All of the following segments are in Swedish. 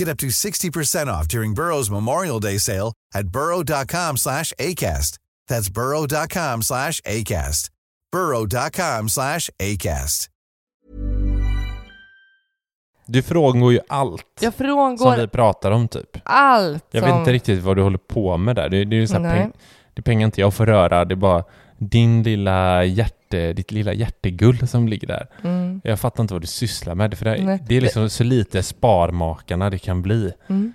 Get up to 60% off during Burrow's Memorial Day sale at burrow.com slash ACAST. That's burrow.com slash ACAST. burrow.com slash ACAST. Du frångår ju allt Jag som frångår vi pratar om typ. allt Jag som... vet inte riktigt vad du håller på med där. Det, det är ju så här peng, det är pengar inte jag får röra, det är bara din lilla hjärte, ditt lilla hjärtegull som ligger där. Mm. Jag fattar inte vad du sysslar med, för det, Nej. det är liksom så lite sparmakarna det kan bli. Mm.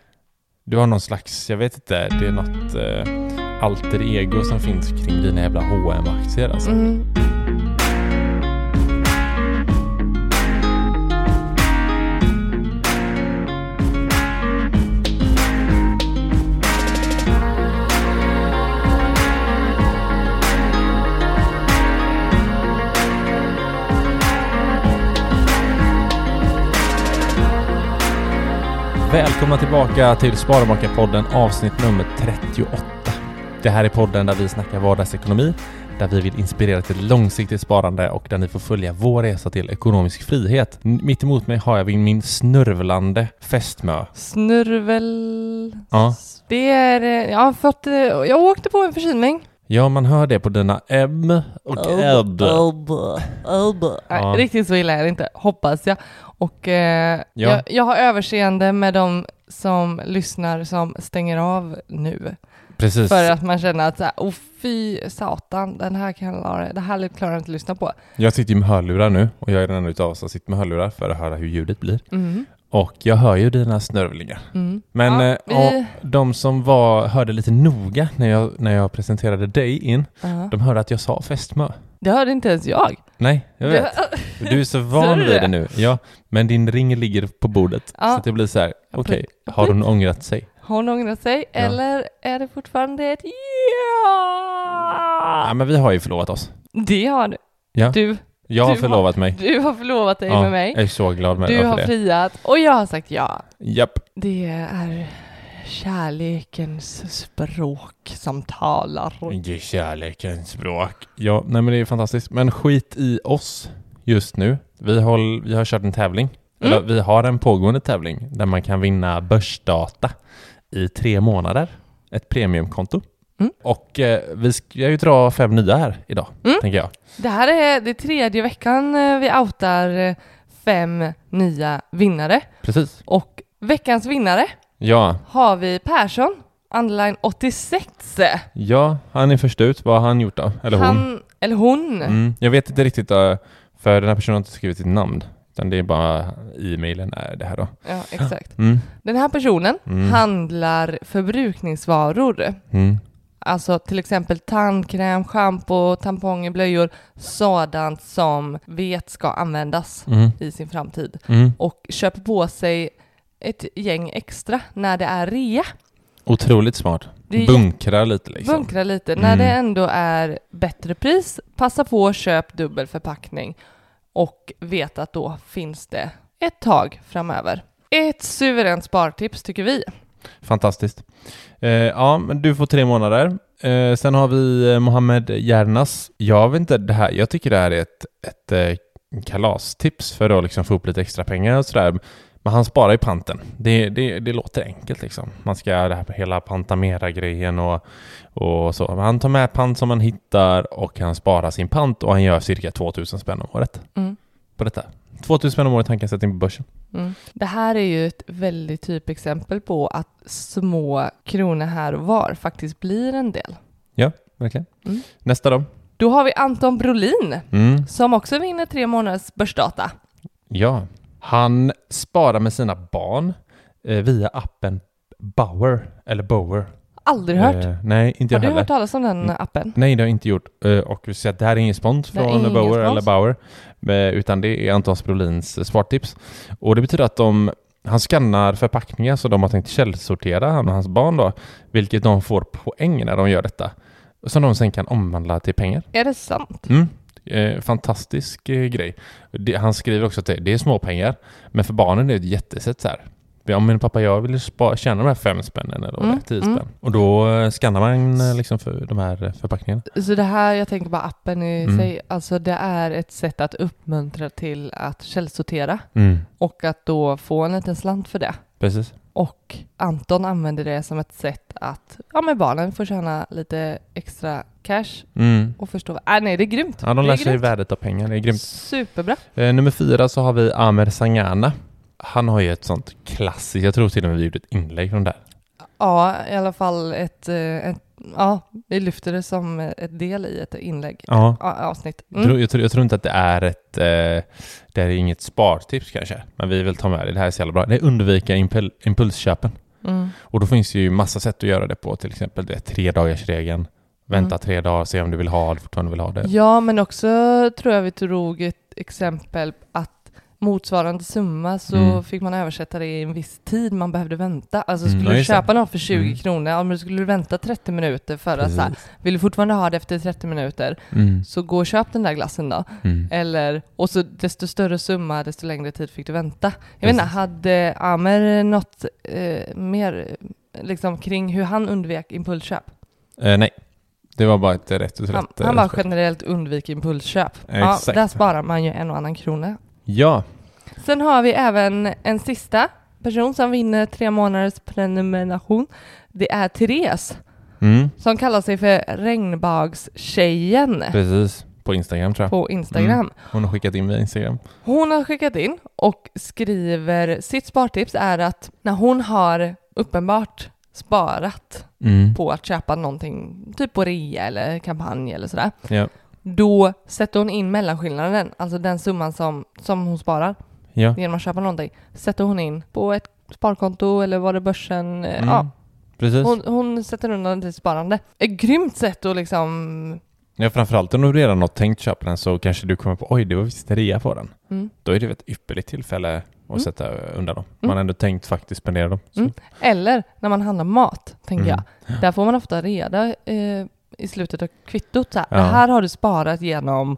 Du har någon slags, jag vet inte, det är något eh, alter ego som finns kring dina jävla hm aktier alltså. Mm. Välkomna tillbaka till Sparmakarpodden avsnitt nummer 38. Det här är podden där vi snackar vardagsekonomi, där vi vill inspirera till långsiktigt sparande och där ni får följa vår resa till ekonomisk frihet. Mitt emot mig har jag min snörvlande fästmö. Snurvel... Ja. Det är... Jag har fått... eh, Jag åkte på en förkylning. Ja, man hör det på dina M och Ed. Ja. Nej, riktigt så illa är det inte, hoppas jag. Och eh, Ja. jag, jag har överseende med de som lyssnar som stänger av nu. Precis. För att man känner att så här, oh, fy satan, den här kan jag det här klarar jag inte att lyssna på. Jag sitter ju med hörlurar nu och jag är den enda utav oss som sitter med hörlurar för att höra hur ljudet blir. Mm. Och jag hör ju dina snörvlingar. Mm. Men Ja, eh, vi- de som var, hörde lite noga när jag, när jag presenterade dig in, Ja. de hörde att jag sa fästmö. Det hörde inte ens jag. Nej, jag vet. Du är så van du vid det? det nu. Ja, men din ring ligger på bordet. Ja. Så det blir så här, okej, pre- har hon ångrat sig? Har hon ångrat sig? Ja. Eller är det fortfarande ett Ja, ja? men vi har ju förlovat oss. Det har du. Ja, Du, jag har du förlovat mig. du har förlovat dig Ja, med mig. Jag är så glad med Du för har det. friat och jag har sagt ja. Japp. Det är kärlekens språk som talar. Kärlekens språk. Ja, nej men det är fantastiskt. Men skit i oss just nu. Vi, håll, vi har kört en tävling. Mm. Eller vi har en pågående tävling där man kan vinna börsdata i tre månader. Ett premiumkonto. Mm. Och eh, vi ska ju dra fem nya här idag, Mm. tänker jag. Det här är det tredje veckan eh, vi outar eh, fem nya vinnare. Precis. Och veckans vinnare Ja, har vi Persson, underline 86. ja, han är först ut. Vad har han gjort då? Eller hon? Han, eller hon. Mm. Jag vet inte riktigt, eh, för den här personen har inte skrivit sitt namn. Utan det är bara e-mailen är det här då. Ja, exakt. Mm. Den här personen Mm. handlar förbrukningsvaror. Mm. Alltså till exempel tandkräm, schampo, tamponger, blöjor, sådant som vet ska användas Mm. i sin framtid. Mm. Och köper på sig ett gäng extra när det är rea. Otroligt smart. Det Bunkra lite liksom. Bunkra lite. Mm. När det ändå är bättre pris, passa på köp dubbel förpackning och vet att då finns det ett tag framöver. Ett suveränt spartips tycker vi. Fantastiskt. Eh, ja, men du får tre månader. Eh, sen har vi eh, Mohammed Järnas. Jag vet inte, det här, jag tycker det här är ett, ett eh, kalastips för att liksom få upp lite extra pengar och sådär. Men han sparar i panten. Det, det, det låter enkelt liksom. Man ska det här hela Pantamera-grejen och, och så. Men han tar med pant som man hittar och han sparar sin pant och han gör cirka 2000 spänn om året Mm. på detta. 2000 spänn om året han kan sätta in på börsen. Mm. Det här är ju ett väldigt typexempel på att små kronor här och var faktiskt blir en del. Ja, verkligen. Mm. Nästa då? Då har vi Anton Brolin Mm. som också vinner tre månaders börsdata. Ja, han sparar med sina barn eh, via appen Bauer, eller Bower. Aldrig hört. Eh, nej, inte har jag du heller. hört talas om den appen? Nej, det har jag inte gjort. Eh, och vi säger att det här är ingen spons från ingen Bower spons. eller Bauer, eh, utan det är Antons Brolins eh, spartips. Och det betyder att de, han skannar förpackningar så de har tänkt källsortera, han och hans barn då, vilket de får poäng när de gör detta. Som de sen kan omvandla till pengar. Är det sant? Mm. Eh, fantastisk eh, grej. Det, han skriver också att det, det är små pengar, men för barnen är det ett jättesätt så här. Om min pappa och jag vill spa, tjäna de här fem spännen eller Mm, tio mm. spänn. Och då eh, skannar man eh, liksom för de här förpackningarna. Så det här, jag tänker bara appen i Mm. sig, alltså det är ett sätt att uppmuntra till att källsortera Mm. och att då få en liten slant för det. Precis. Och Anton använder det som ett sätt att, ja men barnen får tjäna lite extra cash Mm. och förstå. Äh, nej, det är grymt. Ja, de det lär är sig grymt. värdet av pengar. Det är grymt. Superbra. Eh, nummer fyra så har vi Amer Sangana. Han har ju ett sånt klassiskt, jag tror till och med vi gjorde ett inlägg från det här. Ja, i alla fall ett, eh, ett ja, vi lyfter det som ett del i ett inlägg, Ja. avsnitt. Jag, tror, Mm. jag, tror, jag tror inte att det är ett, eh, det är inget spartips kanske, men vi vill ta med det. Det här är så jävla bra. Det är undvika impul, impulsköpen. Mm. Och då finns det ju massa sätt att göra det på, till exempel det tre dagars regeln. Vänta Mm. tre dagar, se om du vill ha det, fortfarande vill ha det. Ja, men också tror jag vi tog ett exempel att motsvarande summa så Mm. fick man översätta det i en viss tid man behövde vänta. Alltså Mm, skulle ja, du just det. köpa något för 20 Mm. kronor, ja men skulle du vänta 30 minuter för att så här, vill du fortfarande ha det efter 30 minuter Mm. så gå och köp den där glassen då. Mm. Eller, och så desto större summa, desto längre tid fick du vänta. Jag vet inte, Precis. hade Amer något eh, mer liksom kring hur han undvek impulsköp? Eh, nej, det var bara ett rätt och Han, rätt. eh, han bara generellt undviker impulsköp. Ja, Exakt. där sparar man ju en och annan krona. Ja, Sen har vi även en sista person som vinner tre månaders prenumeration. Det är Therese mm. som kallar sig för Regnbagstjejen precis. På Instagram tror jag. på Instagram. Mm. Hon har skickat in via Instagram. Hon har skickat in och skriver sitt spartips är att när hon har uppenbart sparat Mm. på att köpa någonting, typ på rea eller kampanj eller sådär, Ja. då sätter hon in mellanskillnaden, alltså den summan som, som hon sparar Ja. genom att köpa någonting, sätter hon in på ett sparkonto eller var det börsen? eh, Mm. Ja, Precis. hon, hon sätter undan till sparande. Ett grymt sätt att liksom... Ja, framförallt om du redan har tänkt köpa den så kanske du kommer på oj, det var visst rea på den. Mm. Då är det ett ypperligt tillfälle att Mm. sätta undan dem. Man Mm. har ändå tänkt faktiskt spendera dem. Mm. Eller när man handlar mat, tänker Mm. jag. Där får man ofta reda eh, i slutet av kvittot. Så här, Ja. Det här har du sparat genom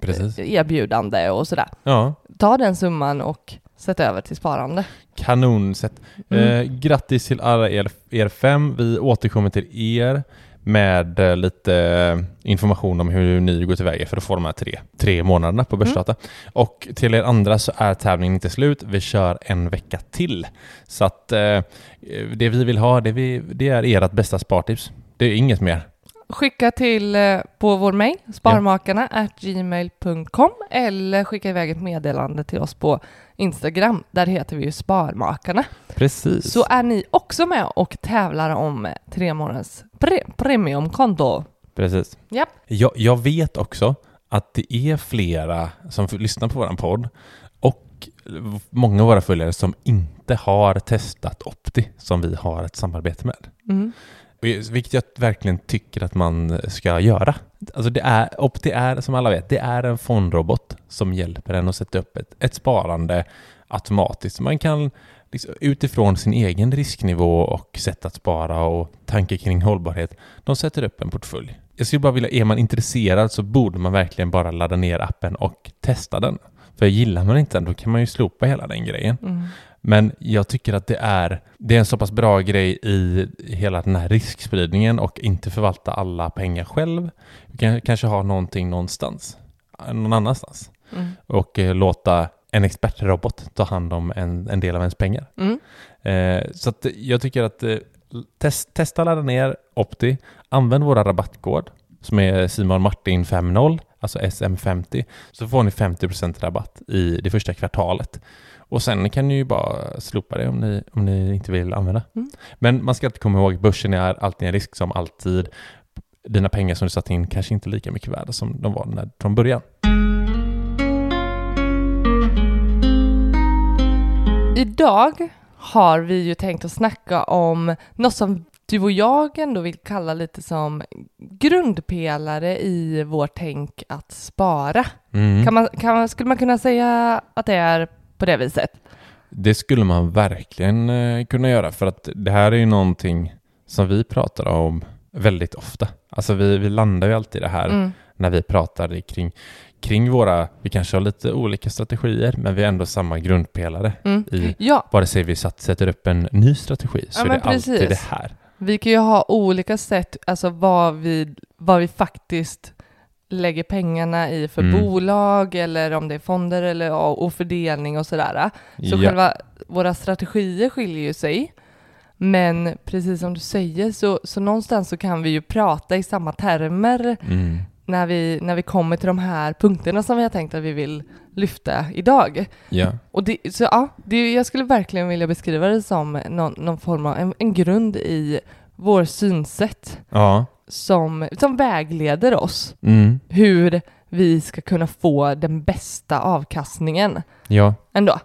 Precis. eh, erbjudande och sådär. Ja, Ta den summan och sätt över till sparande. kanonsätt. Mm. Eh, grattis till alla er, er fem. Vi återkommer till er med eh, lite eh, information om hur ni går tillväga för att få de här tre, tre månaderna på Börsdata. Och till er andra så är tävlingen inte slut. Vi kör en vecka till. Så att eh, det vi vill ha, det, vi, det är ert bästa spartips. Det är inget mer. Skicka till eh, på vår mejl, sparmakarna gmail.com eller skicka iväg ett meddelande till oss på Instagram. Där heter vi ju Sparmakarna. Precis. Så är ni också med och tävlar om tre månaders pre- premiumkonto. Precis. Japp. Jag, jag vet också att det är flera som lyssnar på vår podd och många av våra följare som inte har testat Opti som vi har ett samarbete med. Mm. Eh, vilket jag verkligen tycker att man ska göra. Alltså det är, Opti är, som alla vet, det är en fondrobot som hjälper en att sätta upp ett, ett sparande automatiskt. Man kan liksom, utifrån sin egen risknivå och sätt att spara och tanke kring hållbarhet, de sätter upp en portfölj. Jag skulle bara vilja, är man intresserad så borde man verkligen bara ladda ner appen och testa den. För gillar man inte den, då kan man ju slopa hela den grejen. Mm. Men jag tycker att det är, det är en så pass bra grej i hela den här riskspridningen och inte förvalta alla pengar själv. Vi kan kanske ha någonting någonstans, någon annanstans. Mm. och eh, låta en expertrobot ta hand om en, en del av ens pengar. Mm. Eh, så jag tycker att eh, test, testa ladda ner Opti, använd våra rabattkod som är Simon Martin 50, alltså SM50, så får ni 50% rabatt i det första kvartalet. Och sen kan ni ju bara slopa det om ni, om ni inte vill använda. Mm. Men man ska alltid komma ihåg, börsen är alltid en risk som alltid. Dina pengar som du satt in kanske inte är lika mycket värda som de var när, från början. Idag har vi ju tänkt att snacka om något som du och jag ändå vill kalla lite som grundpelare i vårt tänk att spara. Mm. Kan man, kan man, skulle man kunna säga att det är på det viset? Det skulle man verkligen eh, kunna göra för att det här är ju någonting som vi pratar om väldigt ofta. Alltså vi, vi landar ju alltid i det här Mm. när vi pratar kring, kring våra, vi kanske har lite olika strategier men vi har ändå samma grundpelare Mm. i Ja, vare sig vi satt, sätter upp en ny strategi så Ja, är det alltid precis. det här. Vi kan ju ha olika sätt, alltså vad vi, vad vi faktiskt lägger pengarna i för Mm. bolag eller om det är fonder eller och fördelning och sådär. Så ja. själva våra strategier skiljer ju sig. Men precis som du säger så, så någonstans så kan vi ju prata i samma termer Mm. När vi, när vi kommer till de här punkterna som vi har tänkt att vi vill lyfta idag. ja. Och det, så ja, det, jag skulle verkligen vilja beskriva det som någon, någon form av en, en grund i vår synsätt Ja. som, som vägleder oss Mm. hur vi ska kunna få den bästa avkastningen Ja. ändå.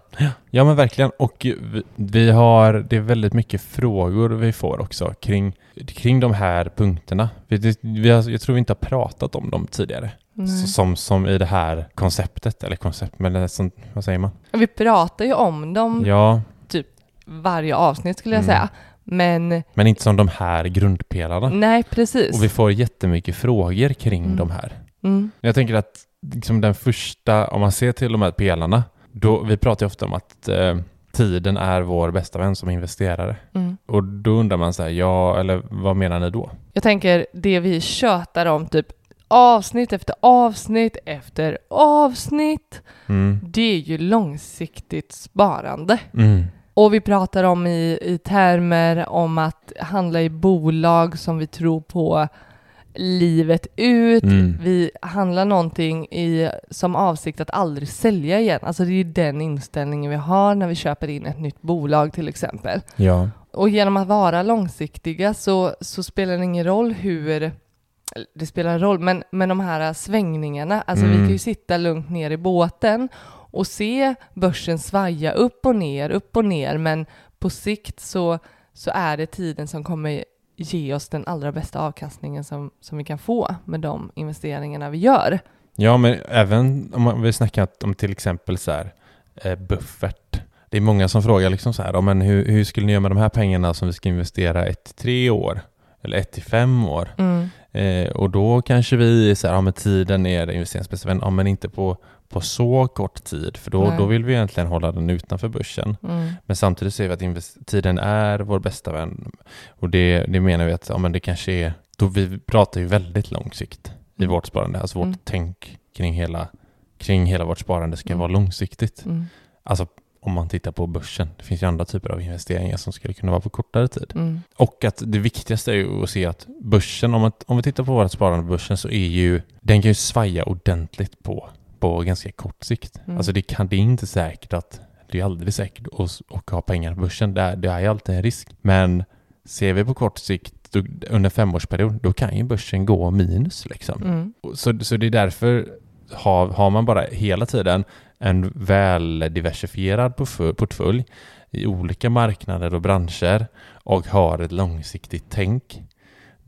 Ja men verkligen och vi, vi har, det är väldigt mycket frågor vi får också kring, kring de här punkterna. Vi, det- vi har, jag tror vi inte har pratat om dem tidigare. Så, som, som i det här konceptet, eller koncept, men det som, vad säger man? Vi pratar ju om dem Ja, varje avsnitt skulle jag Mm. säga. Men men inte som de här grundpelarna. nej, precis. Och vi får jättemycket frågor kring Mm. de här. Mm. Jag tänker att liksom den första, om man ser till de här pelarna, då, vi pratar ju ofta om att eh, tiden är vår bästa vän som investerare. Mm. Och då undrar man så här, ja, eller vad menar ni då? Jag tänker det vi tjötar om typ avsnitt efter avsnitt efter avsnitt. Mm. Det är ju långsiktigt sparande. Mm. Och vi pratar om i, i termer om att handla i bolag som vi tror på livet ut. Mm. Vi handlar någonting i, som avsikt att aldrig sälja igen. Alltså det är den inställningen vi har när vi köper in ett nytt bolag till exempel. Ja. Och genom att vara långsiktiga så, så spelar det ingen roll hur det spelar en roll, men, men de här svängningarna, alltså vi Mm. kan ju sitta lugnt ner i båten och se börsen svaja upp och ner, upp och ner, men på sikt så, så är det tiden som kommer ge oss den allra bästa avkastningen som, som vi kan få med de investeringarna vi gör. ja, men även om vi snackar om till exempel så här, eh, buffert. Det är många som frågar liksom så här, men hur, hur skulle ni göra med de här pengarna som vi ska investera ett till tre år? Eller ett till fem år? Mm. Eh, och då kanske vi säger, ja men tiden är investeringsbästa vän, ja men inte på, på så kort tid, för då, Nej. då vill vi egentligen hålla den utanför börsen. Mm. Men samtidigt ser vi att tiden är vår bästa vän. Och det, det menar vi att ja, men det kanske är, då vi pratar ju väldigt lång sikt i Mm. vårt sparande. Alltså vårt Mm. tänk kring hela, kring hela vårt sparande ska Mm. vara långsiktigt. Mm. Alltså om man tittar på börsen. Det finns ju andra typer av investeringar som skulle kunna vara på kortare tid. Mm. Och att det viktigaste är ju att se att börsen, om, man, om vi tittar på vårt sparande på börsen så är ju, den kan ju svaja ordentligt på, på ganska kort sikt. Mm. Alltså det, kan, det är inte säkert att, det är aldrig säkert att, att ha pengar på börsen. Det är, det är alltid en risk. Men ser vi på kort sikt, då, under en femårsperiod, då kan ju börsen gå minus liksom. Mm. Så, så det är därför har, har man bara hela tiden en väl diversifierad portfölj i olika marknader och branscher och har ett långsiktigt tänk,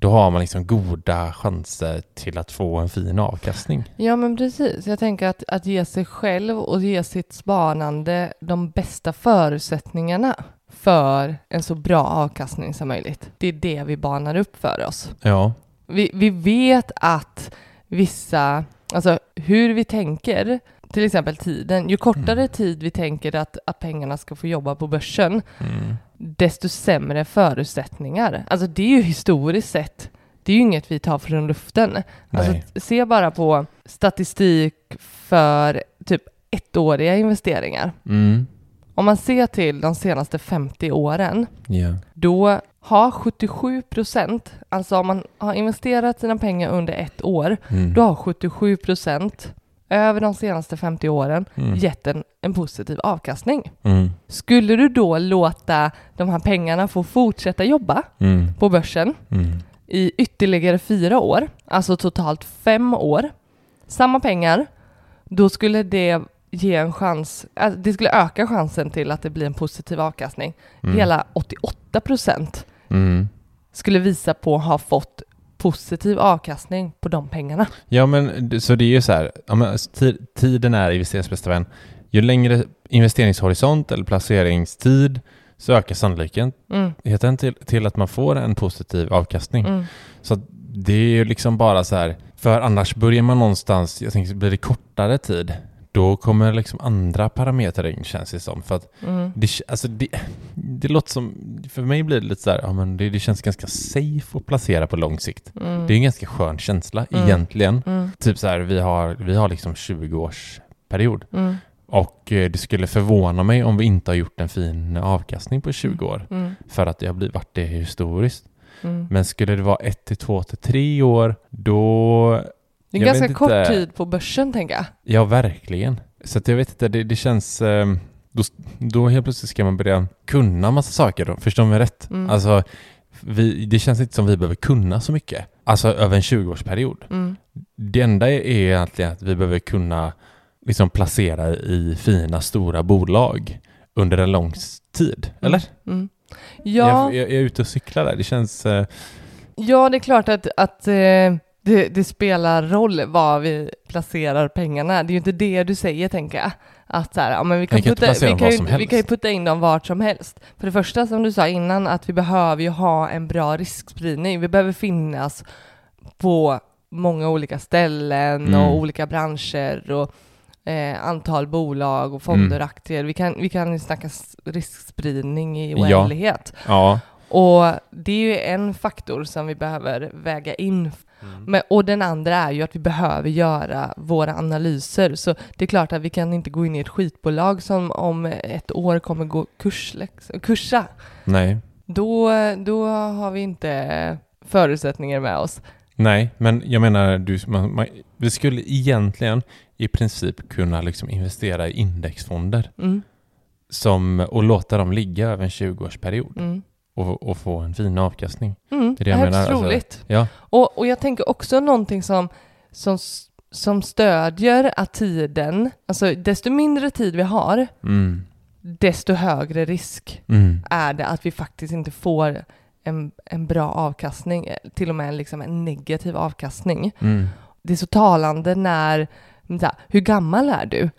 då har man liksom goda chanser till att få en fin avkastning. Ja men precis. Jag tänker att, att ge sig själv och ge sitt sparande de bästa förutsättningarna för en så bra avkastning som möjligt. Det är det vi banar upp för oss. Ja, Vi, vi vet att vissa, alltså hur vi tänker, till exempel tiden, ju kortare Mm. tid vi tänker att, att pengarna ska få jobba på börsen, mm. desto sämre förutsättningar. Alltså det är ju historiskt sett, det är ju inget vi tar från luften. Alltså, se bara på statistik för typ ettåriga investeringar. Mm. Om man ser till de senaste 50 åren, Ja. då har 77 procent, alltså om man har investerat sina pengar under ett år, Mm. då har 77 procent över de senaste 50 åren Mm. gett en, en positiv avkastning. Mm. Skulle du då låta de här pengarna få fortsätta jobba Mm. på börsen Mm. i ytterligare fyra år, alltså totalt fem år, samma pengar, då skulle det ge en chans, alltså det skulle öka chansen till att det blir en positiv avkastning. Mm. Hela 88 procent Mm. skulle visa på att ha fått positiv avkastning på de pengarna. Ja men så det är ju så här, ja, men, ti- tiden är investerings bästa vän. Ju längre investeringshorisont eller placeringstid så ökar sannolikheten till, till att man får en positiv avkastning. Mm. Så det är ju liksom bara så här, för annars börjar man någonstans, jag tänker blir det kortare tid, då kommer liksom andra parametrar in känns det som. För att Mm. det, alltså det, det låter som, för mig blir det lite så här, ja men det, det känns ganska safe att placera på lång sikt. Mm. Det är en ganska skön känsla Mm. egentligen. Mm. Typ så här, vi har, vi har liksom 20 års period Mm. och eh, det skulle förvåna mig om vi inte har gjort en fin avkastning på 20 år Mm. för att det har blivit, varit det historiskt. Mm. Men skulle det vara 1 till 2 till 3 år, då... Det är jag ganska kort inte. tid på börsen, tänker jag. Ja, verkligen. Så att jag vet inte, det, det känns... eh, Då, då helt plötsligt ska man börja kunna massa saker då, förstår mig rätt? Mm. Alltså, vi, det känns inte som vi behöver kunna så mycket. Alltså över en 20-årsperiod. Mm. Det enda är egentligen att vi behöver kunna liksom placera i fina stora bolag under en lång tid, eller? Mm. Ja, Jag, jag, jag är ute och cyklar där, det känns... eh, ja, det är klart att, att eh, det, det spelar roll var vi placerar pengarna. Det är ju inte det du säger, tänker jag. Att så här, ja, men vi kan, kan putta, vi, kan ju, vi kan ju putta in dem vart som helst. För det första, som du sa innan, att vi behöver ju ha en bra riskspridning. Vi behöver finnas på många olika ställen Mm. och olika branscher och eh, antal bolag och fonder och aktier. Vi kan, vi kan snacka riskspridning i Ja. oändlighet. ja. Och det är ju en faktor som vi behöver väga in. Men, och den andra är ju att vi behöver göra våra analyser. Så det är klart att vi kan inte gå in i ett skitbolag som om ett år kommer gå kurs, kursa. Nej. Då, då har vi inte förutsättningar med oss. Nej, men jag menar, du, man, man, vi skulle egentligen i princip kunna liksom investera i indexfonder Mm, som, och låta dem ligga över en 20-årsperiod mm, och, och få en fin avkastning. mm. Det är det jag menar, alltså. Ja. Och, och jag tänker också någonting som, som, som stödjer att tiden, alltså desto mindre tid vi har, Mm. desto högre risk Mm. är det att vi faktiskt inte får en, en bra avkastning, till och med en, liksom en negativ avkastning. Mm. Det är så talande när, här, hur gammal är du?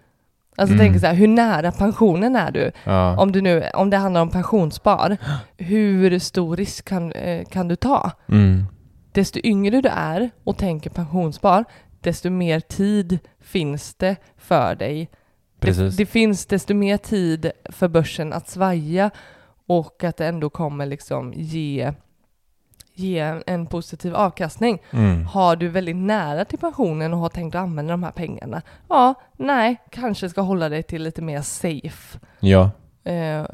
Alltså Mm. tänk så här, hur nära pensionen är du? Ja. Om, du nu, om det handlar om pensionsspar, hur stor risk kan, eh, kan du ta? Mm. Desto yngre du är och tänker pensionsspar, desto mer tid finns det för dig. Det, det finns desto mer tid för börsen att svaja och att det ändå kommer liksom ge, ge en positiv avkastning. Mm. Har du väldigt nära till pensionen och har tänkt att använda de här pengarna? Ja, nej, kanske ska hålla dig till lite mer safe. Ja. Eh,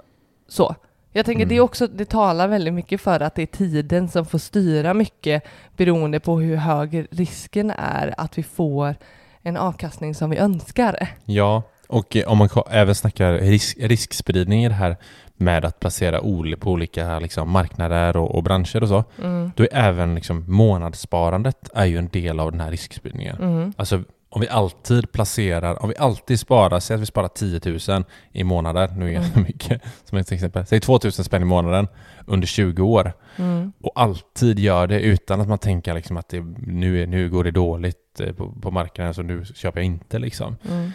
så. Jag tänker Mm. det är också, det talar väldigt mycket för att det är tiden som får styra mycket beroende på hur hög risken är att vi får en avkastning som vi önskar. Ja, och om man även snackar risk, riskspridning i det här med att placera ol- på olika liksom, marknader och, och branscher och så, Mm. då är även liksom, månadssparandet är ju en del av den här riskspridningen. Mm. Alltså om vi alltid placerar, om vi alltid sparar, säg att vi sparar 10 000 i månader, nu är det Mm. mycket som ett exempel, säg 2 000 spänn i månaden under 20 år Mm. och alltid gör det utan att man tänker liksom att det, nu, är, nu går det dåligt eh, på, på marknaden så nu köper jag inte liksom. Mm.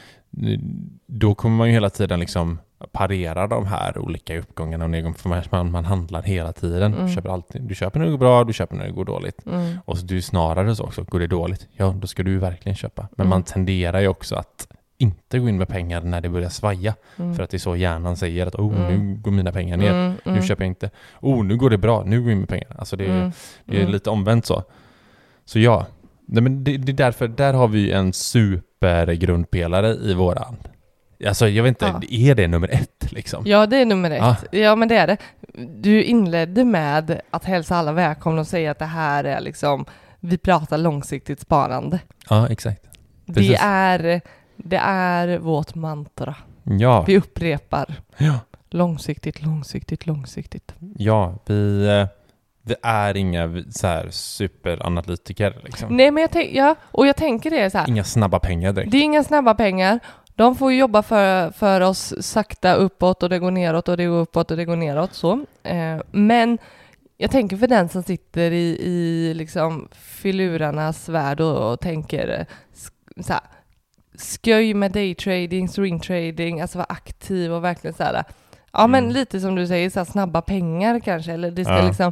Då kommer man ju hela tiden liksom parera de här olika uppgångarna och nedgångarna man, man handlar hela tiden. Mm. Du, köper alltid, du köper när det går bra, du köper när det går dåligt. Mm. Och så du snarare så också, går det dåligt, ja då ska du verkligen köpa. Men Mm. man tenderar ju också att inte gå in med pengar när det börjar svaja. Mm. För att det är så hjärnan säger att oh, Mm. nu går mina pengar ner. Mm. Nu köper jag inte. Oh, nu går det bra. Nu går jag in med pengar. Alltså det är, det är lite omvänt så. Så ja, Nej, men det, det är därför, där har vi en supergrundpelare i våran. Alltså jag vet inte, Ja. är det nummer ett liksom? Ja, det är nummer ett. Ja. Ja. men det är det. Du inledde med att hälsa alla välkomna och säga att det här är liksom, vi pratar långsiktigt sparande. Ja, exakt. Det är, det är vårt mantra. Ja, Vi upprepar ja, långsiktigt, långsiktigt, långsiktigt. ja vi, eh, vi är inga så här superanalytiker liksom. Nej, men jag, tänk, ja, och jag tänker det så här. Inga snabba pengar direkt. Det är inga snabba pengar. De får ju jobba för, för oss sakta uppåt och det går neråt och det går uppåt och det går neråt så. Eh, men jag tänker för den som sitter i, i liksom filurarnas värld och, och tänker eh, så här, sköj med daytrading, swingtrading, alltså vara aktiv och verkligen så här. Ja, men Mm. lite som du säger, så här, snabba pengar kanske, eller det ska Ja. liksom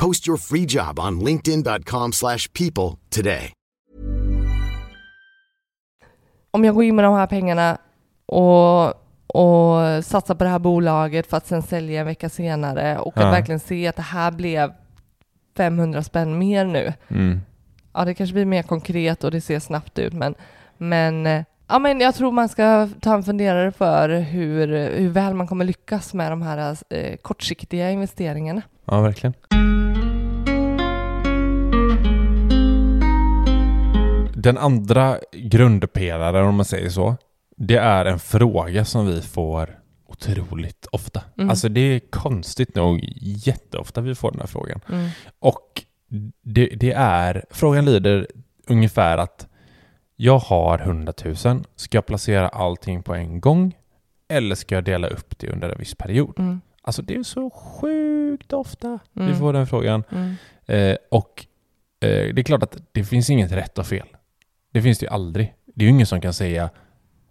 Post your free job on linkedin.com/people slash people today. om jag går in med de här pengarna och, och satsar på det här bolaget för att sen sälja en vecka senare och Ja. att verkligen se att det här blev 500 spänn mer nu. Mm. Ja, det kanske blir mer konkret och det ser snabbt ut, men, men, ja, men jag tror man ska ta en funderare för hur, hur väl man kommer lyckas med de här eh, kortsiktiga investeringarna. Ja, verkligen. Den andra grundpelaren, om man säger så, det är en fråga som vi får otroligt ofta. Mm. Alltså det är konstigt nog jätteofta vi får den här frågan. Mm. Och det, det är, frågan lyder ungefär att jag har 100 000, ska jag placera allting på en gång eller ska jag dela upp det under en viss period? Mm. Alltså det är så sjukt ofta vi Mm. får den frågan. Mm. Eh, och eh, det är klart att det finns inget rätt och fel. Det finns det ju aldrig. Det är ju ingen som kan säga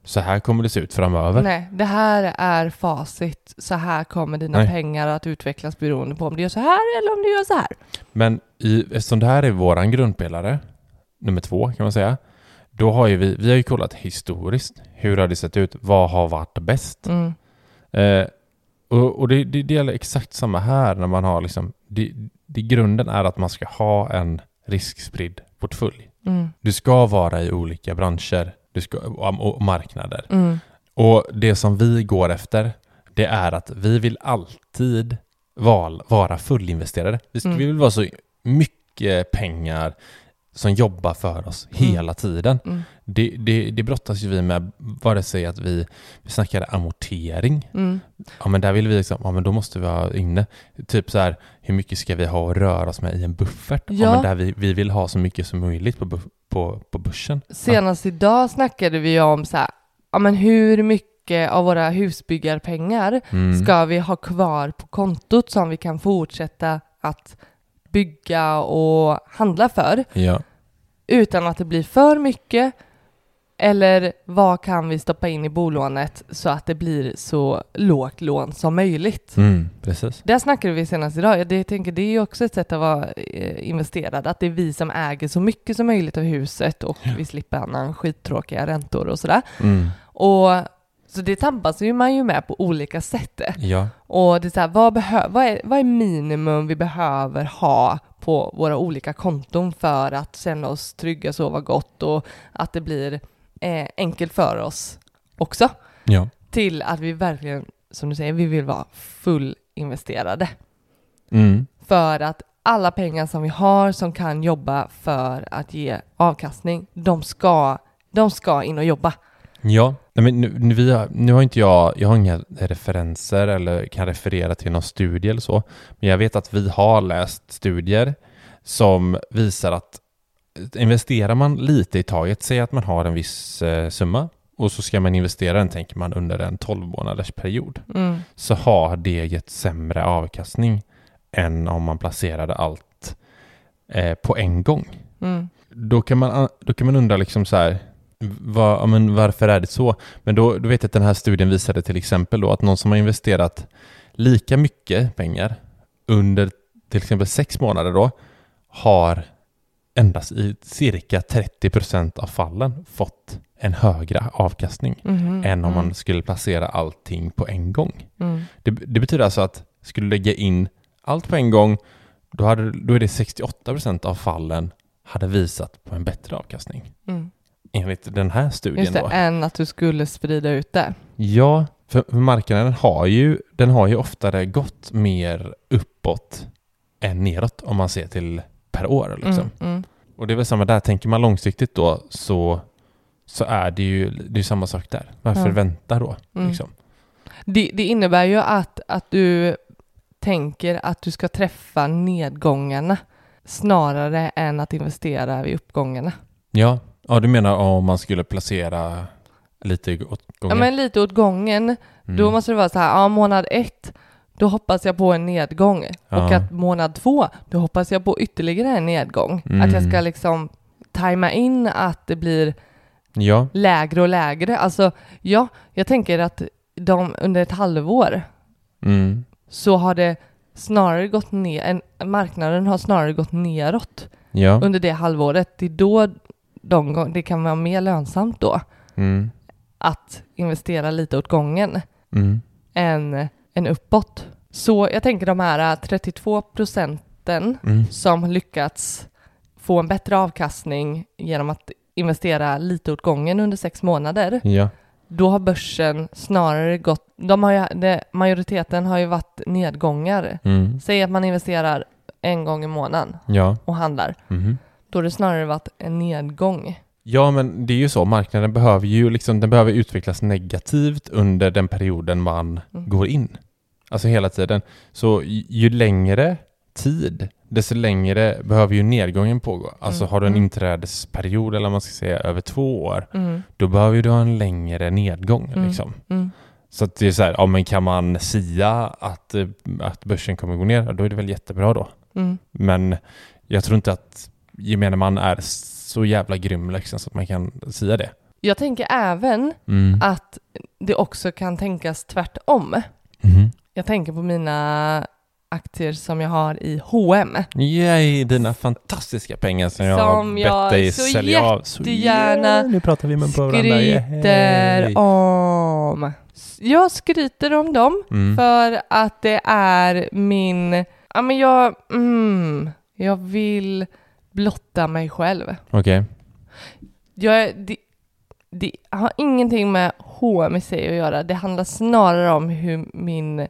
så här kommer det se ut framöver. Nej, det här är facit. Så här kommer dina Nej. pengar att utvecklas beroende på om du gör så här eller om du gör så här. Men i, eftersom det här är våran grundpelare, nummer två kan man säga, då har ju vi, vi har ju kollat historiskt. Hur har det sett ut? Vad har varit bäst? Mm. Eh, och och det, det, det gäller exakt samma här när man har liksom, det, det grunden är att man ska ha en riskspridd portfölj. Mm. Du ska vara i olika branscher du ska, och, marknader. Mm. Och det som vi går efter, det är att vi vill alltid val, vara fullinvesterade. Vi, Mm. vi vill vara så mycket pengar som jobbar för oss Mm. hela tiden. Mm. Det, det, det brottas ju vi med, vare sig att vi, vi snackar amortering. Mm. Ja men där vill vi liksom, ja men då måste vi ha inne, typ så här, hur mycket ska vi ha att röra oss med i en buffert? Ja, Ja. men där vi, vi vill ha så mycket som möjligt på, på, på börsen. Senast idag snackade vi om så här, ja men hur mycket av våra husbyggarpengar Mm. ska vi ha kvar på kontot som vi kan fortsätta att bygga och handla för Ja. utan att det blir för mycket eller vad kan vi stoppa in i bolånet så att det blir så lågt lån som möjligt? Mm, precis. Där snackade vi senast idag. Jag det- tänker det är ju också ett sätt att vara eh, investerad, att det är vi som äger så mycket som möjligt av huset och vi slipper annan skittråkiga räntor och sådär. Mm. Och så det tampas ju man ju med på olika sätt. Ja. Och det är så här, vad, behö- vad, är, vad är minimum vi behöver ha på våra olika konton för att känna oss trygga, sova gott och att det blir eh, enkelt för oss också. Ja. Till att vi verkligen, som du säger, vi vill vara fullinvesterade. Mm. För att alla pengar som vi har som kan jobba för att ge avkastning, de ska, de ska in och jobba. Ja, men nu, nu, vi har, nu har inte jag, jag har inga referenser eller kan referera till någon studie eller så, men jag vet att vi har läst studier som visar att investerar man lite i taget, säg att man har en viss eh, summa och så ska man investera den, tänker man, under en 12 månaders period, Mm. så har det gett sämre avkastning än om man placerade allt eh, på en gång. Mm. Då kan man, då kan man undra liksom så här, vad, ja, men varför är det så? Men då, då vet jag att den här studien visade till exempel då att någon som har investerat lika mycket pengar under till exempel sex månader då har endast i cirka 30% av fallen fått en högre avkastning Mhm. än om Mm. man skulle placera allting på en gång. Mm. Det, det betyder alltså att skulle du lägga in allt på en gång, då, hade, då är det 68% av fallen hade visat på en bättre avkastning. Mm. Enligt den här studien Just det, då. än att du skulle sprida ut det. Ja, för marknaden har ju, den har ju oftare gått mer uppåt än neråt om man ser till per år. Liksom. Mm. Mm. Och det är väl samma där, tänker man långsiktigt då så, så är det ju det är samma sak där. Varför Ja. vänta då? Mm. Liksom? Det, det innebär ju att, att du tänker att du ska träffa nedgångarna snarare än att investera vid uppgångarna. Ja. Ja, du menar om man skulle placera lite åt Ja, gången? men lite åt gången. Mm. Då måste det vara så här, ja, månad ett, då hoppas jag på en nedgång. Och Ja. att månad två, då hoppas jag på ytterligare en nedgång. Mm. Att jag ska liksom tajma in att det blir Ja, lägre och lägre. Alltså, ja, jag tänker att de under ett halvår mm. så har det snarare gått ner, en, marknaden har snarare gått neråt ja. under det halvåret. Det är då de, gång- det kan vara mer lönsamt då Mm. att investera lite åt gången Mm. än, än uppåt. Så jag tänker de här 32 procenten Mm. som lyckats få en bättre avkastning genom att investera lite åt gången under sex månader. Ja. Då har börsen snarare gått, de har ju, det, majoriteten har ju varit nedgångar. Mm. Säg att man investerar en gång i månaden Ja. och handlar. Mhm. Då har det snarare varit en nedgång. Ja, men det är ju så. Marknaden behöver ju liksom, den behöver utvecklas negativt under den perioden man Mm. går in. Alltså hela tiden. Så ju längre tid, desto längre behöver ju nedgången pågå. Alltså Mm. har du en Mm. inträdesperiod, eller man ska säga, över två år, Mm. då behöver du ha en längre nedgång. Mm. Liksom. Mm. Så det är så här, ja men kan man sia att, eh, att börsen kommer gå ner, då är det väl jättebra då. Men jag tror inte att gemene man är så jävla grym liksom, så att man kan sia det. Jag tänker även Mm. att det också kan tänkas tvärtom. Mhm. Jag tänker på mina aktier som jag har i H&M. Yay, dina fantastiska pengar som jag Som har jag bett dig så sälja av. Så jättegärna nu pratar vi med. Skryter om. Jag skryter om dem Mm. för att det är min... Ja, men jag... Mm, jag vill blotta mig själv. Okej. Jag, är- det, det har ingenting med H&M i sig att göra. Det handlar snarare om hur min...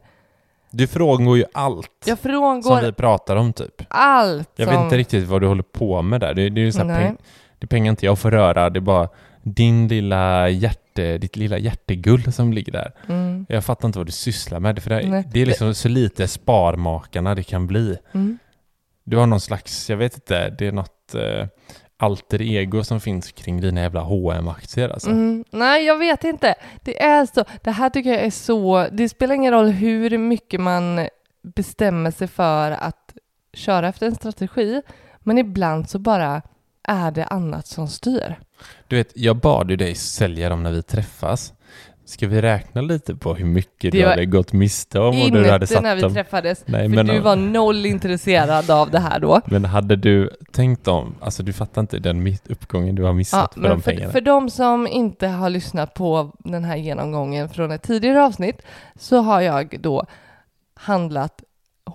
Du frångår ju allt Jag som frångår vi pratar om typ. allt Jag som... vet inte riktigt vad du håller på med där. Det, det är ju så här peng, det är pengar inte jag får röra. Det är bara din lilla hjärte, ditt lilla hjärtegull som ligger där. Mm, Jag fattar inte vad du sysslar med. För det, Nej. det är liksom så lite sparmakarna det kan bli. mm. Du har någon slags, jag vet inte, det är något eh, alter ego som finns kring dina jävla hm aktier alltså. Mm, nej, jag vet inte. Det är så. Det här tycker jag är så... Det spelar ingen roll hur mycket man bestämmer sig för att köra efter en strategi, men ibland så bara är det annat som styr. Du vet, jag bad ju dig sälja dem när vi träffas. Ska vi räkna lite på hur mycket det du hade gått miste om och du hade när vi dem? träffades, Nej, för men, du var noll intresserad av det här då. Men hade du tänkt om, alltså du fattar inte den uppgången du har missat ja, för de för, pengarna. För de som inte har lyssnat på den här genomgången från ett tidigare avsnitt så har jag då handlat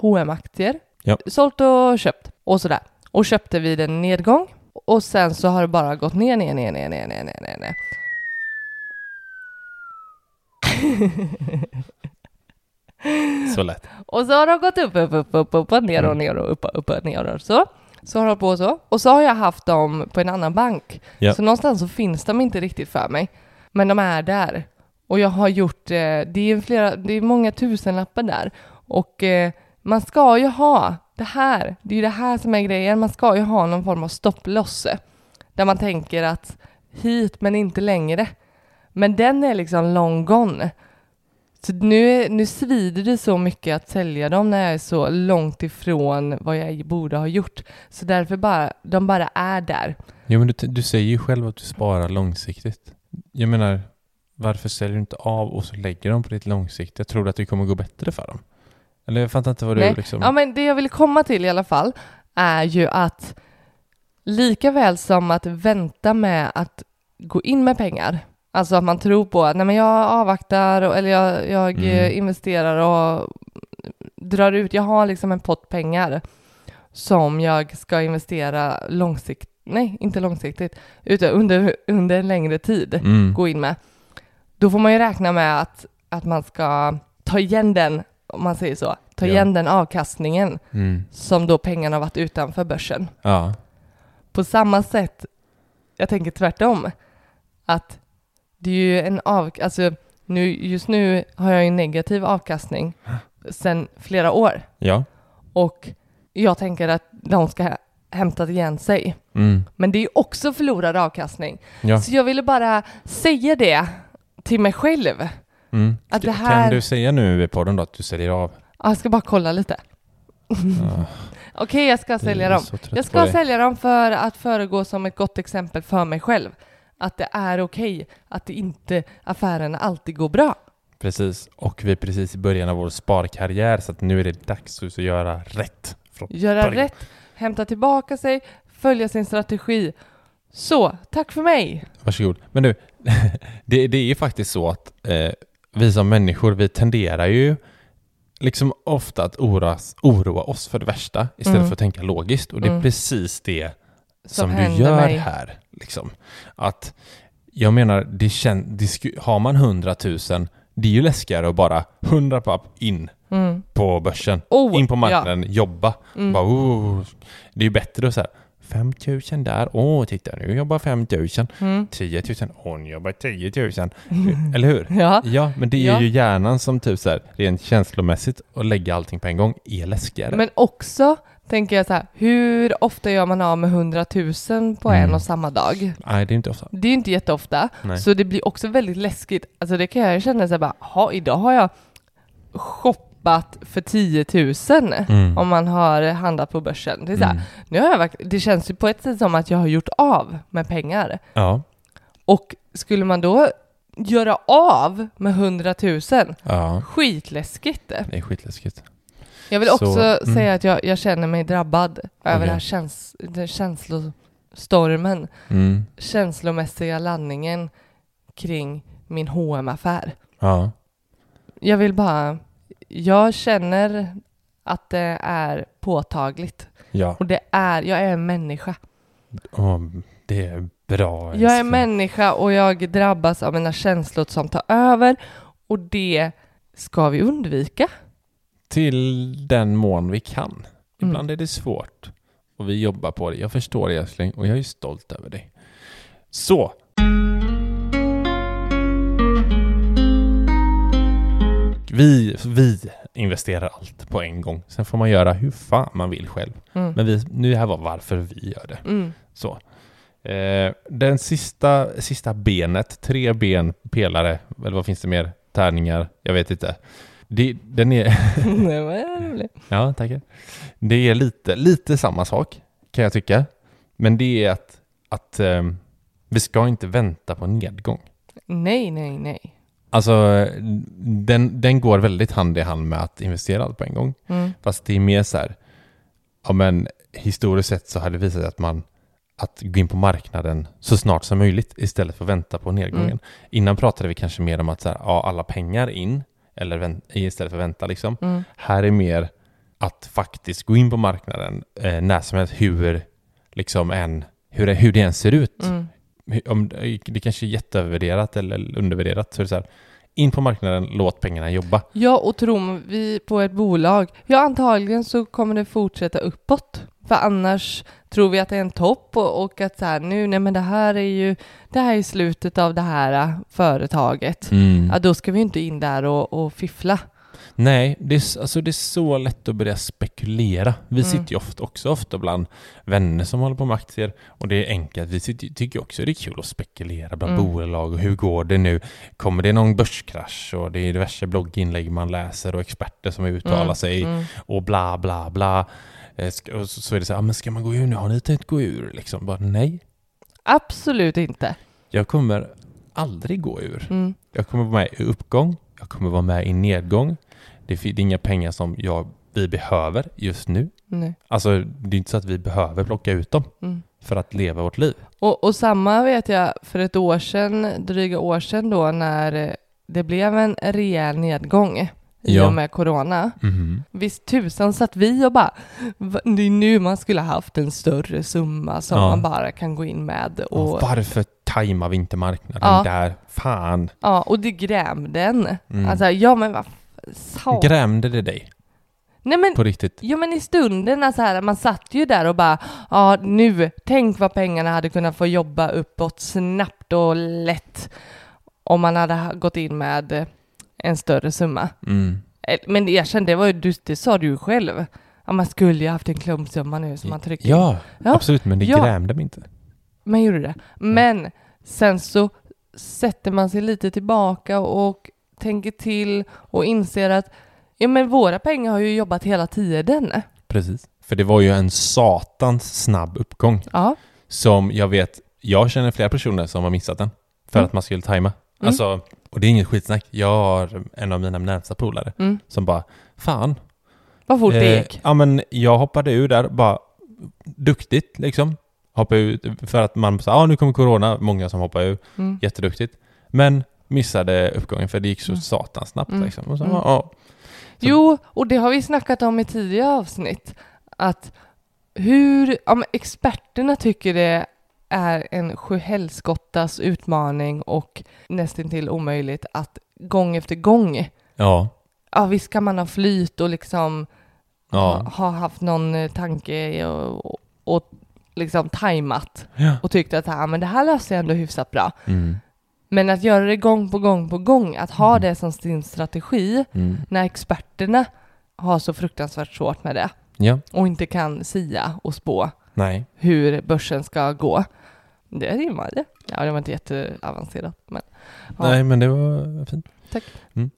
hm aktier ja. sålt och köpt och sådär. Och köpte vid en nedgång och sen så har det bara gått ner, ner, ner, ner, ner, ner, ner, ner. Så lätt. Och så har det gått upp, upp, upp, upp, upp och ner och Mm. ner och upp, upp och ner och så. Så har det på så. Och så har jag haft dem på en annan bank. Ja. Så någonstans så finns de inte riktigt för mig. Men de är där. Och jag har gjort, eh, det är, flera, det är många tusenlappar där. Och eh, man ska ju ha det här, det är ju det här som är grejen, man ska ju ha någon form av stopploss. Där man tänker att hit men inte längre. Men den är liksom long gone. Så nu, nu svider det så mycket att sälja dem när jag är så långt ifrån vad jag borde ha gjort. Så därför bara, de bara är där. Jo, men du, du säger ju själv att du sparar långsiktigt. Jag menar, varför säljer du inte av och så lägger dem på ditt långsiktiga? Tror du att det kommer gå bättre för dem? Eller jag fattar inte vad du Nej. liksom... Ja, men det jag vill komma till i alla fall är ju att lika väl som att vänta med att gå in med pengar, alltså att man tror på att nej men jag avvaktar och, eller jag, jag Mm. eh, investerar och drar ut, jag har liksom en pott pengar som jag ska investera långsiktigt, nej inte långsiktigt, utan under, under en längre tid Mm. gå in med. Då får man ju räkna med att, att man ska ta igen den, om man säger så, ta Ja. igen den avkastningen Mm. som då pengarna har varit utanför börsen. Ja. På samma sätt, jag tänker tvärtom, att det är ju en av, alltså nu, just nu har jag ju negativ avkastning sedan flera år Ja. och jag tänker att de ska ha hämtat igen sig. Mm. Men det är ju också förlorad avkastning. Ja. Så jag ville bara säga det till mig själv. Mm. Att det här- Kan du säga nu i podden då att du säljer av? Ja, Jag ska bara kolla lite. Ja. Okej, jag ska sälja dem. Jag ska sälja dem för att föregå som ett gott exempel för mig själv. Att det är okej, att det inte affärerna alltid går bra. Precis. Och vi är precis i början av vår sparkarriär så att nu är det dags att göra rätt. Göra början. rätt, hämta tillbaka sig, följa sin strategi. Så, tack för mig! Varsågod. Men du, det, det är ju faktiskt så att eh, vi som människor, vi tenderar ju liksom ofta att oroas, oroa oss för det värsta istället Mm. för att tänka logiskt. Och det är Mm. precis det som, Som du gör mig. här. Liksom. Att jag menar, det kän, det har man 100 000, det är ju läskigare att bara 100 papp in Mm. på börsen. Oh, in på marknaden, jobba. Mm. Bara, oh, det är ju bättre att säga 5 000 där, åh titta nu jobbar 5 000. Mm. 10 000, hon jobbar 10 000. Eller hur? Ja. Ja, men det är Ja. ju hjärnan som typ så här, rent känslomässigt att lägga allting på en gång är läskigare. Men också tänker jag så här, hur ofta gör man av med 100 000 på en Mm. och samma dag? Nej, det är inte ofta. Det är inte jätteofta, Nej. så det blir också väldigt läskigt. Alltså det kan jag känna så här bara, "Ha, idag har jag shoppat för 10 000 Mm. om man har handlat på börsen. Det, är så här, Mm. nu har jag, verk- det känns ju på ett sätt som att jag har gjort av med pengar. Ja, Och skulle man då göra av med 100 000, ja, skitläskigt. det är skitläskigt. Jag vill Så, också mm. säga att jag, jag känner mig drabbad över den här käns, den känslostormen, Mm. känslomässiga landningen kring min hm affär Ja, Jag vill bara, jag känner att det är påtagligt ja. och det är, jag är en människa. Åh, det är bra. Jag är älskling. människa och jag drabbas av mina känslor som tar över och det ska vi undvika. Till den mån vi kan. Ibland Mm. är det svårt. Och vi jobbar på det. Jag förstår det älskling och jag är stolt över dig. Så. Vi, vi investerar allt på en gång. Sen får man göra hur fan man vill själv. Mm. Men vi, nu här var varför vi gör det. Mm. Så. Eh, den sista, sista benet, tre ben, pelare, eller vad finns det mer? Tärningar, jag vet inte. Det, den är... Ja, tackar. Det är lite, lite samma sak kan jag tycka. Men det är att, att ehm, vi ska inte vänta på nedgång. Nej, nej, nej. Alltså, den, den går väldigt hand i hand med att investera allt på en gång. Mm. Fast det är mer så här, ja men historiskt sett så har det visat sig att man att gå in på marknaden så snart som möjligt istället för att vänta på nedgången. Mm. Innan pratade vi kanske mer om att så här, ja, alla pengar in eller istället för vänta liksom. Mm. Här är mer att faktiskt gå in på marknaden eh, när som helst hur, liksom en, hur, hur det än ser ut. Mm. Om, det kanske är jätteövervärderat eller undervärderat. Så så här, in på marknaden, låt pengarna jobba. Ja, och tror vi på ett bolag, ja antagligen så kommer det fortsätta uppåt. För annars Tror vi att det är en topp och, och att så här, nu, nej men det här är ju, det här är slutet av det här äh, företaget. Mm. Ja, då ska vi ju inte in där och, och fiffla. Nej, det är, alltså det är så lätt att börja spekulera. Vi Mm. sitter ju ofta, också ofta bland vänner som håller på med aktier och det är enkelt. Vi sitter, tycker också det är kul att spekulera bland Mm. bolag och hur går det nu? Kommer det någon börskrasch? Och det är diverse blogginlägg man läser och experter som uttalar Mm, sig mm. och bla bla bla. Eh, Och så, är det så här, ah, men ska man gå ur nu? Har ni tänkt gå ur? Liksom bara nej, Absolut inte. jag kommer aldrig gå ur. Mm. Jag kommer vara med i uppgång, jag kommer vara med i nedgång. Det är inga pengar som jag, vi behöver just nu. Nej. Alltså det är inte så att vi behöver plocka ut dem Mm. för att leva vårt liv. Och, och samma vet jag för ett år sedan, dryga år sedan då, när det blev en rejäl nedgång i Ja. och med corona. Mhm. Visst tusan satt vi och bara, "Va, det är nu man skulle ha haft en större summa som Ja. man bara kan gå in med. Och, Och varför tajmar vi inte marknaden Ja. där? Fan. ja, och det grämde en. Mm. Alltså, ja men vad sa... Grämde det dig Nej men, på riktigt? ja men i stunden, alltså här, man satt ju där och bara, ja nu, tänk vad pengarna hade kunnat få jobba uppåt snabbt och lätt om man hade ha- gått in med en större summa. Mm. Eh, Men jag kände, det, var du, det sa du ju själv. Ja, man skulle ju haft en klumpsumma nu som man trycker. Ja, Ja. absolut, men det Ja. grämde mig inte. Man gjorde det. Men sen så sätter man sig lite tillbaka och tänker till och inser att ja, men våra pengar har ju jobbat hela tiden. Precis. För det var ju en satans snabb uppgång Ja. som jag vet, jag känner flera personer som har missat den för Mm. att man skulle tajma. Mm. Alltså, och det är inget skitsnack. Jag har en av mina närmsta polare Mm. som bara, fan. Vad fort det eh, gick. Ja men jag hoppade ur där, bara duktigt liksom. Hoppade ut för att man sa, ja nu kommer corona, många som hoppar ur, Mm. jätteduktigt. Men missade uppgången för det gick så Mm. satans snabbt Mm. liksom. Och så, Mm. ja, Så- Jo, och det har vi snackat om i tidigare avsnitt. Att hur, ja, men experterna tycker det är en sjuhelskottas utmaning och nästintill omöjligt att gång efter gång, ja, ja visst kan man ha flyt och liksom ha, ja, ha haft någon eh, tanke och, och, och liksom tajmat ja. och tyckt att ja, men det här löser jag ändå hyfsat bra. Mm. Men att göra det gång på gång på gång, att ha Mm. det som sin strategi Mm. när experterna har så fruktansvärt svårt med det Ja, och inte kan sia och spå nej. hur börsen ska gå. Det rimmade. Ja, det var inte jätteavancerat. Men, ja. Nej men det var fint.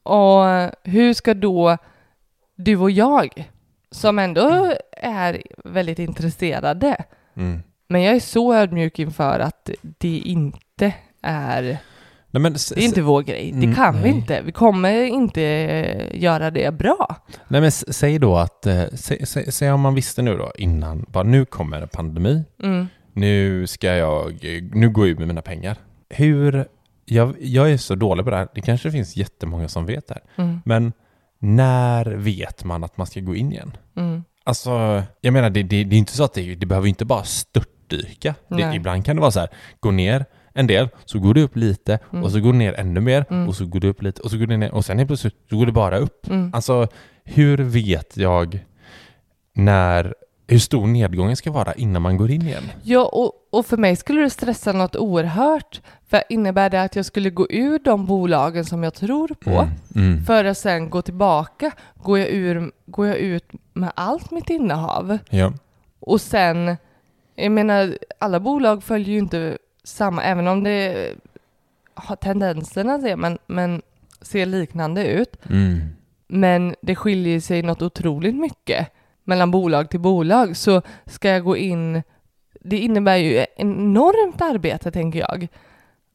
Och eh, hur ska då du och jag, som ändå är väldigt intresserade, Mm. men jag är så ödmjuk inför att det inte är, Nej, men, det är inte vår grej. Det Mm, kan vi nej. inte. Vi kommer inte eh, göra det bra. Nej men säg då att, eh, sä, sä, säg om man visste nu då innan, bara nu kommer en pandemi, Mm. nu ska jag, eh, nu går jag ut med mina pengar. Hur, jag, jag är så dålig på det här, det kanske finns jättemånga som vet det här, Mm. men när vet man att man ska gå in igen? Mm. Alltså, jag menar det, det, det är inte så att det, det behöver inte bara störtdyka. Det, ibland kan det vara så här, gå ner en del, så går det upp lite Mm. och så går det ner ännu mer Mm. och så går det upp lite och så går det ner och sen helt plötsligt så går det bara upp. Mm. Alltså, hur vet jag när, hur stor nedgången ska vara innan man går in igen? Ja, och, och för mig skulle det stressa något oerhört. För innebär det att jag skulle gå ur de bolagen som jag tror på Mm. Mm. för att sen gå tillbaka? Går jag, ur, går jag ut med allt mitt innehav? Ja. Och sen, jag menar, alla bolag följer ju inte samma, även om det har tendenserna ser, men, men ser liknande ut. Mm. Men det skiljer sig något otroligt mycket mellan bolag till bolag. Så ska jag gå in, det innebär ju enormt arbete tänker jag.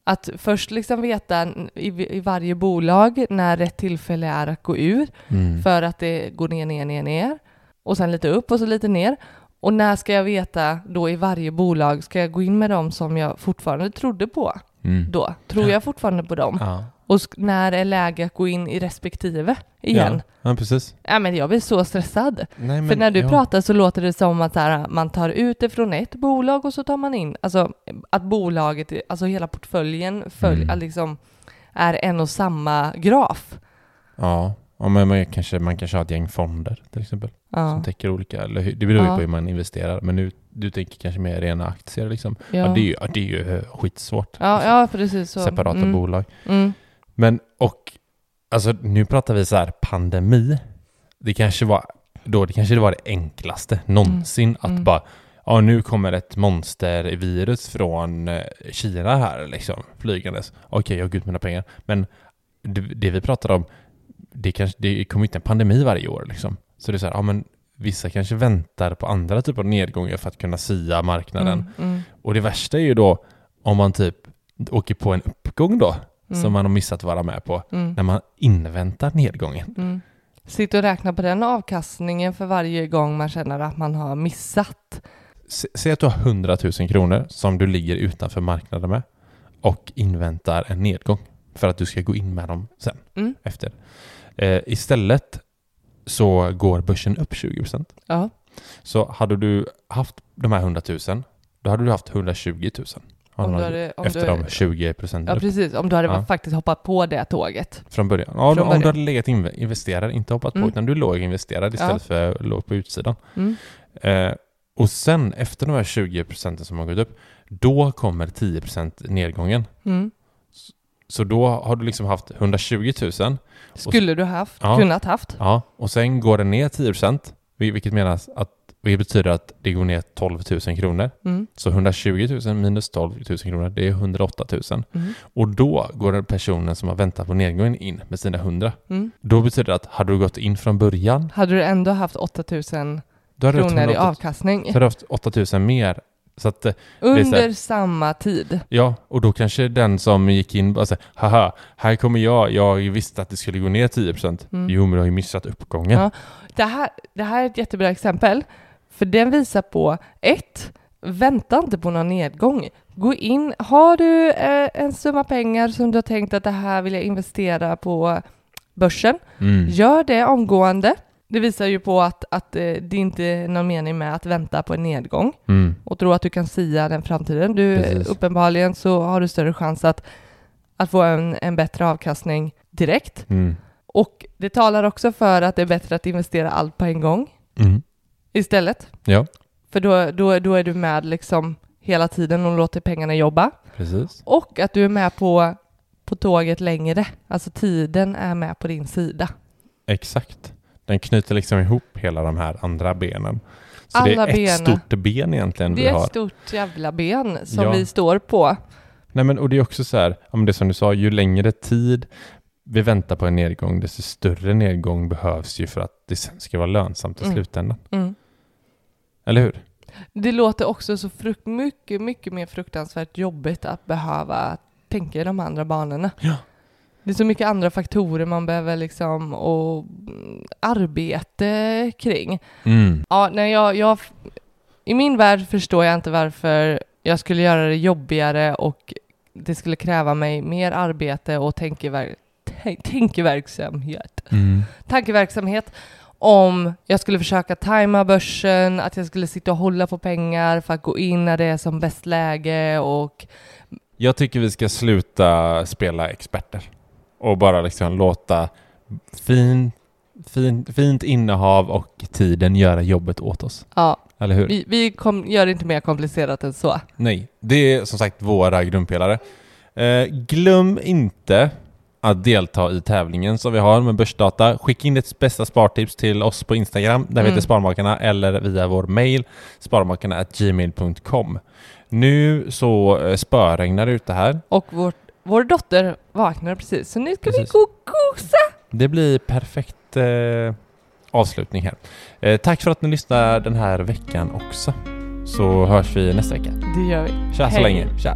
Att först liksom veta i, i varje bolag när rätt tillfälle är att gå ur Mm. för att det går ner, ner, ner, ner och sen lite upp och så lite ner. Och när ska jag veta då i varje bolag, ska jag gå in med dem som jag fortfarande trodde på Mm. då? Tror jag fortfarande på dem? Ja. Och när är läge att gå in i respektive igen? Ja. ja, precis. Ja, men jag blir så stressad. Nej, men, För när du ja. pratar så låter det som att här, man tar ut det från ett bolag och så tar man in, alltså att bolaget, alltså hela portföljen följ, Mm. liksom, är en och samma graf. Ja, Ja, men man kanske, man kanske har ett gäng fonder till exempel. Ja. Som täcker olika, eller hur- det beror ju Ja. på hur man investerar. Men nu, du tänker kanske mer rena aktier liksom. Ja. Ja. det, är ju, det är ju eh, skitsvårt. Ja, ja, precis så. Separata mm. bolag. Mm. Men och, alltså nu pratar vi så här pandemi. Det kanske var, då det kanske var det enklaste någonsin att Mm. bara, ja nu kommer ett monstervirus från eh, Kina här liksom, flygandes. Okej, jag har ut mina pengar. Men det, det vi pratar om, det, kanske, det kommer inte en pandemi varje år liksom. Så det är så här, ja men vissa kanske väntar på andra typer av nedgångar för att kunna sia marknaden. Mm. Mm. Och det värsta är ju då om man typ åker på en uppgång då, Mm. som man har missat att vara med på, Mm. när man inväntar nedgången. Mm. Sitt och räkna på den avkastningen för varje gång man känner att man har missat. S- Säg att du har 100 000 kronor som du ligger utanför marknaden med och inväntar en nedgång för att du ska gå in med dem sen Mm. efter. Eh, istället så går börsen upp 20%. Ja. Så hade du haft de här 100 000, då hade du haft 120 000. Om du hade, om efter du, de 20 procenten Ja, precis. Om du hade Ja. faktiskt hoppat på det tåget. från början. Ja, om Från om början. du hade legat inve- investerad, inte hoppat på, Mm. utan du låg investerad istället Ja. för låg på utsidan. Mm. Eh, och sen efter de här 20 procenten som har gått upp, då kommer 10 procent nedgången. Mm. Så då har du liksom haft 120 000. Skulle du haft, Ja. kunnat haft. Ja, och sen går den ner 10 procent, vilket menas att vilket betyder att det går ner 12 000 kronor. Mm. Så 120 000 minus 12 000 kronor, det är 108 000. Mm. Och då går den personen som har väntat på nedgången in med sina 100. Mm. Då betyder det att hade du gått in från början, Hade du ändå haft 8000 då hade du haft kronor i 108 avkastning så hade du haft 8 000 mer. Så att, eh, under samma tid. ja, och då kanske den som gick in bara säger, haha, här kommer jag, jag visste att det skulle gå ner 10%. Mm. Jo, men du har ju missat uppgången. Ja. Det, här, det här är ett jättebra exempel, för den visar på ett, vänta inte på någon nedgång. Gå in, har du eh, en summa pengar som du har tänkt att det här vill jag investera på börsen, Mm. gör det omgående. Det visar ju på att, att eh, det inte är någon mening med att vänta på en nedgång Mm. och tro att du kan sia den framtiden. Du, Precis. uppenbarligen så har du större chans att, att få en, en bättre avkastning direkt. Mm. Och det talar också för att det är bättre att investera allt på en gång Mm. istället. Ja, För då, då, då är du med liksom hela tiden och låter pengarna jobba. precis. Och att du är med på, på tåget längre. Alltså tiden är med på din sida. Exakt. Den knyter liksom ihop hela de här andra benen. Så det Alla är ett benen. stort ben egentligen Det vi är har. ett stort jävla ben som Ja. vi står på. Nej men och det är också så här, om det som du sa, ju längre tid vi väntar på en nedgång, desto större nedgång behövs ju för att det sen ska vara lönsamt i Mm. slutändan. Mm. Eller hur? Det låter också så frukt, mycket, mycket mer fruktansvärt jobbigt att behöva tänka i de andra banorna. Ja. Det är så mycket andra faktorer man behöver liksom och arbete kring. Mm. Ja, nej, jag, jag, I min värld förstår jag inte varför jag skulle göra det jobbigare och det skulle kräva mig mer arbete och tänkever, tän- tänkeverksamhet. Mm. Tankeverksamhet om jag skulle försöka tajma börsen, att jag skulle sitta och hålla på pengar för att gå in när det är som bäst läge och Jag tycker vi ska sluta spela experter och bara liksom låta fin, fin, fint innehav och tiden göra jobbet åt oss. ja, Eller hur? vi, vi kom, gör det inte mer komplicerat än så. Nej, det är som sagt våra grundpelare. Eh, glöm inte att delta i tävlingen som vi har med börsdata. Skicka in ditt bästa spartips till oss på Instagram, där vi Mm. heter Sparmakarna, eller via vår mail, sparmakarna.gmail.com. Nu så eh, spöregnar det ute här. Och vår, vår dotter vaknar precis, så nu ska Precis. vi gå och gosa. Det blir perfekt eh, avslutning här. Eh, tack för att ni lyssnar den här veckan också. Så hörs vi nästa vecka. Det gör vi. Tja så Hej. länge. Tja.